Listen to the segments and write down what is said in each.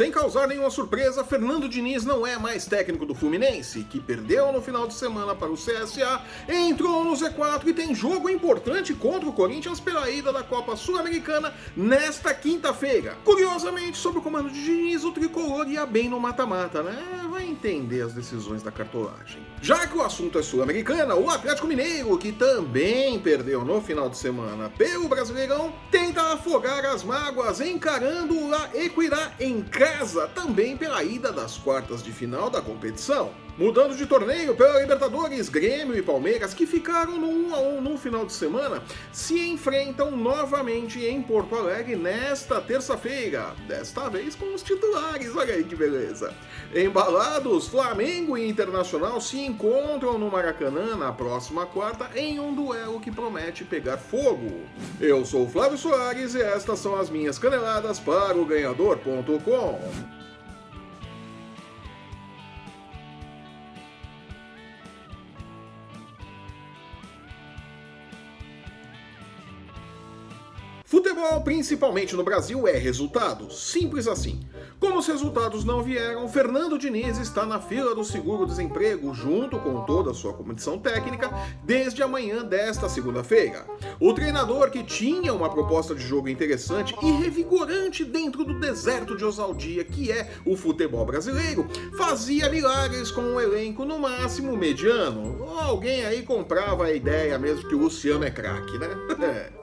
Sem causar nenhuma surpresa, Fernando Diniz não é mais técnico do Fluminense, que perdeu no final de semana para o CSA, entrou no Z4 e tem jogo importante contra o Corinthians pela ida da Copa Sul-Americana nesta quinta-feira. Curiosamente, sob o comando de Diniz, o tricolor ia bem no mata-mata, né? Vai entender as decisões da cartolagem. Já que o assunto é sul-americana, o Atlético Mineiro, que também perdeu no final de semana pelo Brasileirão, tenta afogar as mágoas encarando a Equirá em casa, também pela ida das quartas de final da competição. Mudando de torneio pela Libertadores, Grêmio e Palmeiras, que ficaram no 1 a 1 no final de semana, se enfrentam novamente em Porto Alegre nesta terça-feira, desta vez com os titulares, olha aí que beleza. Embalados, Flamengo e Internacional se encontram no Maracanã na próxima quarta em um duelo que promete pegar fogo. Eu sou Flávio Soares e estas são as minhas caneladas para o ganhador.com. Futebol, principalmente no Brasil, é resultado. Simples assim. Como os resultados não vieram, Fernando Diniz está na fila do seguro-desemprego, junto com toda a sua comissão técnica, desde amanhã desta segunda-feira. O treinador, que tinha uma proposta de jogo interessante e revigorante dentro do deserto de ousadia que é o futebol brasileiro, fazia milagres com um elenco no máximo mediano. Alguém aí comprava a ideia mesmo que o Luciano é craque, né?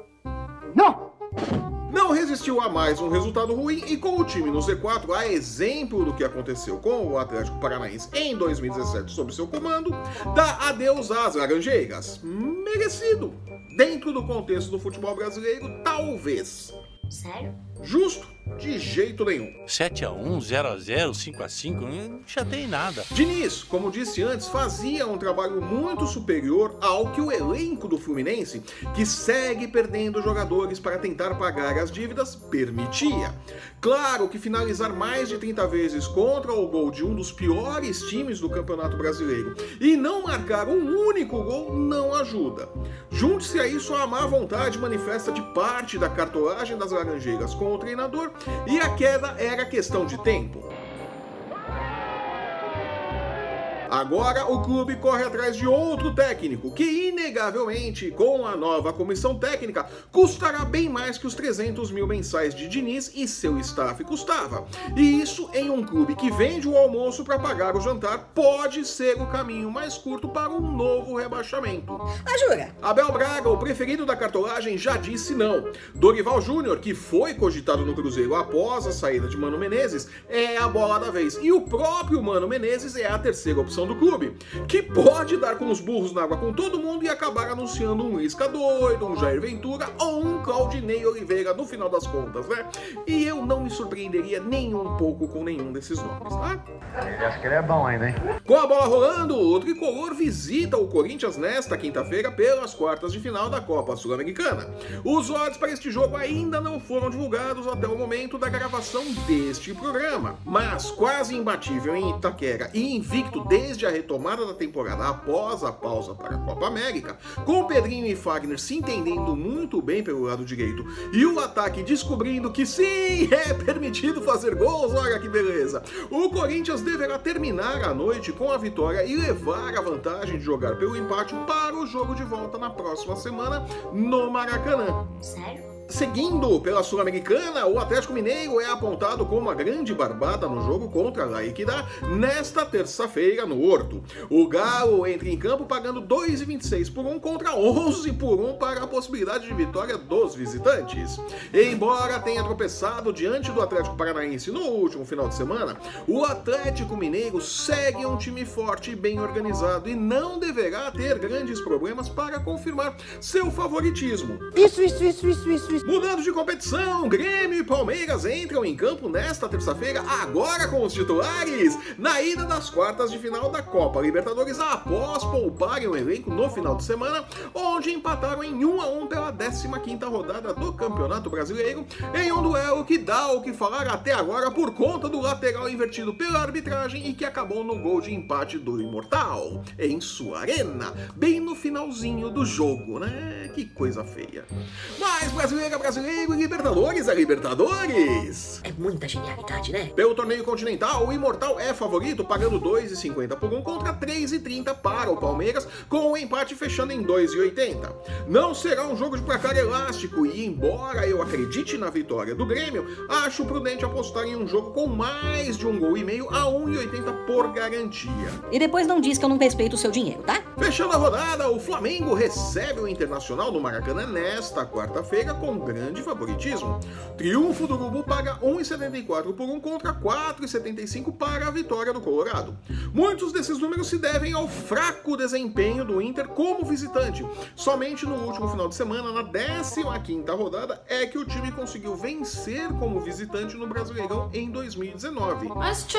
Resistiu a mais um resultado ruim e com o time no Z4, a exemplo do que aconteceu com o Atlético Paranaense em 2017 sob seu comando, dá adeus às Laranjeiras. Merecido. Dentro do contexto do futebol brasileiro, talvez. Sério? Justo de jeito nenhum. 7x1, 0x0, 5x5, não chatei nada. Diniz, como disse antes, fazia um trabalho muito superior ao que o elenco do Fluminense, que segue perdendo jogadores para tentar pagar as dívidas, permitia. Claro que finalizar mais de 30 vezes contra o gol de um dos piores times do Campeonato Brasileiro e não marcar um único gol não ajuda. Junte-se a isso a má vontade manifesta de parte da cartolagem das Laranjeiras com o treinador e a queda era questão de tempo. Agora o clube corre atrás de outro técnico, que inegavelmente, com a nova comissão técnica, custará bem mais que os 300 mil mensais de Diniz e seu staff custava. E isso em um clube que vende o almoço para pagar o jantar pode ser o caminho mais curto para um novo rebaixamento. Ah, jura? Abel Braga, o preferido da cartolagem, já disse não. Dorival Júnior, que foi cogitado no Cruzeiro após a saída de Mano Menezes, é a bola da vez. E o próprio Mano Menezes é a terceira opção do clube, que pode dar com os burros na água com todo mundo e acabar anunciando um Isca doido, um Jair Ventura ou um Claudinei Oliveira no final das contas, né? E eu não me surpreenderia nem um pouco com nenhum desses nomes, tá? Acho que ele é bom ainda, hein? Com a bola rolando, o tricolor visita o Corinthians nesta quinta-feira pelas quartas de final da Copa Sul-Americana. Os odds para este jogo ainda não foram divulgados até o momento da gravação deste programa, mas quase imbatível em Itaquera e invicto desde a retomada da temporada após a pausa para a Copa América, com Pedrinho e Fagner se entendendo muito bem pelo lado direito e o ataque descobrindo que sim, é permitido fazer gols, olha que beleza. O Corinthians deverá terminar a noite com a vitória e levar a vantagem de jogar pelo empate para o jogo de volta na próxima semana no Maracanã. Sério? Seguindo pela Sul-Americana, o Atlético Mineiro é apontado como a grande barbada no jogo contra a Equidad nesta terça-feira no Horto. O Galo entra em campo pagando 2,26 por 1 contra 11 por 1 para a possibilidade de vitória dos visitantes. Embora tenha tropeçado diante do Atlético Paranaense no último final de semana, o Atlético Mineiro segue um time forte e bem organizado e não deverá ter grandes problemas para confirmar seu favoritismo. Isso, isso, isso, isso, isso, Mudando de competição, Grêmio e Palmeiras entram em campo nesta terça-feira, agora com os titulares, na ida das quartas de final da Copa Libertadores, após pouparem o elenco no final de semana, onde empataram em 1 a 1 pela 15ª rodada do Campeonato Brasileiro, em um duelo que dá o que falar até agora por conta do lateral invertido pela arbitragem e que acabou no gol de empate do Imortal, em sua arena, bem no finalzinho do jogo, né? Que coisa feia. Mas, brasileiro Brasileira, Brasileiro e Libertadores é Libertadores. É muita genialidade, né? Pelo torneio continental, o Imortal é favorito, pagando 2,50 por um contra 3,30 para o Palmeiras, com o empate fechando em 2,80. Não será um jogo de placar elástico e, embora eu acredite na vitória do Grêmio, acho prudente apostar em um jogo com mais de um gol e meio a 1,80 por garantia. E depois não diz que eu não respeito o seu dinheiro, tá? Fechando a rodada, o Flamengo recebe o Internacional no Maracanã nesta quarta-feira com grande favoritismo. Triunfo do Urubu paga 1,74 por um contra 4,75 para a vitória do Colorado. Muitos desses números se devem ao fraco desempenho do Inter como visitante. Somente no último final de semana, na 15ª rodada, é que o time conseguiu vencer como visitante no Brasileirão em 2019. Mas tchê!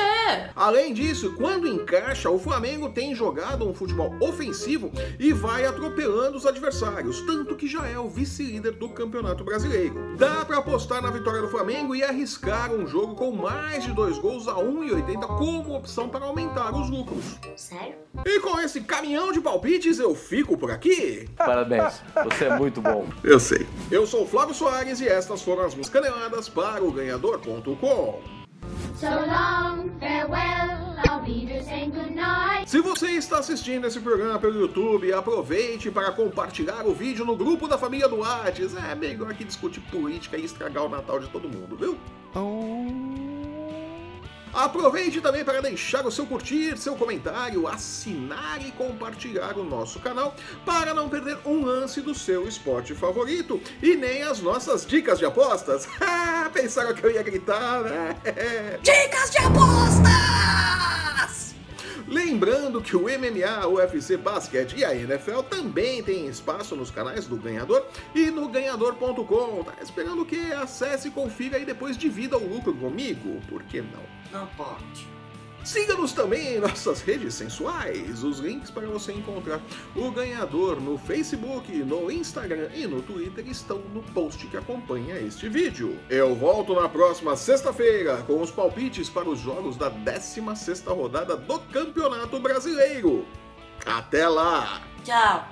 Além disso, quando encaixa, o Flamengo tem jogado um futebol ofensivo e vai atropelando os adversários, tanto que já é o vice-líder do Campeonato Brasileiro. Dá para apostar na vitória do Flamengo e arriscar um jogo com mais de dois gols a 1,80 como opção para aumentar os lucros. Sério? E com esse caminhão de palpites eu fico por aqui. Parabéns, você é muito bom. Eu sei. Eu sou o Flávio Soares e estas foram as minhas caneladas para o ganhador.com. So long, farewell, Se você está assistindo esse programa pelo YouTube, aproveite para compartilhar o vídeo no grupo da família do Whats. É melhor que discutir política e estragar o Natal de todo mundo, viu? Aproveite também para deixar o seu curtir, seu comentário, assinar e compartilhar o nosso canal para não perder um lance do seu esporte favorito e nem as nossas dicas de apostas. Pensaram que eu ia gritar, né? Dicas de apostas! Lembrando que o MMA, o UFC Basquete e a NFL também têm espaço nos canais do Ganhador e no ganhador.com. Tá esperando o? Acesse, confira e depois divida o lucro comigo. Por que não? Não pode. Siga-nos também em nossas redes sensuais. Os links para você encontrar o ganhador no Facebook, no Instagram e no Twitter estão no post que acompanha este vídeo. Eu volto na próxima sexta-feira com os palpites para os jogos da 16ª rodada do Campeonato Brasileiro. Até lá! Tchau.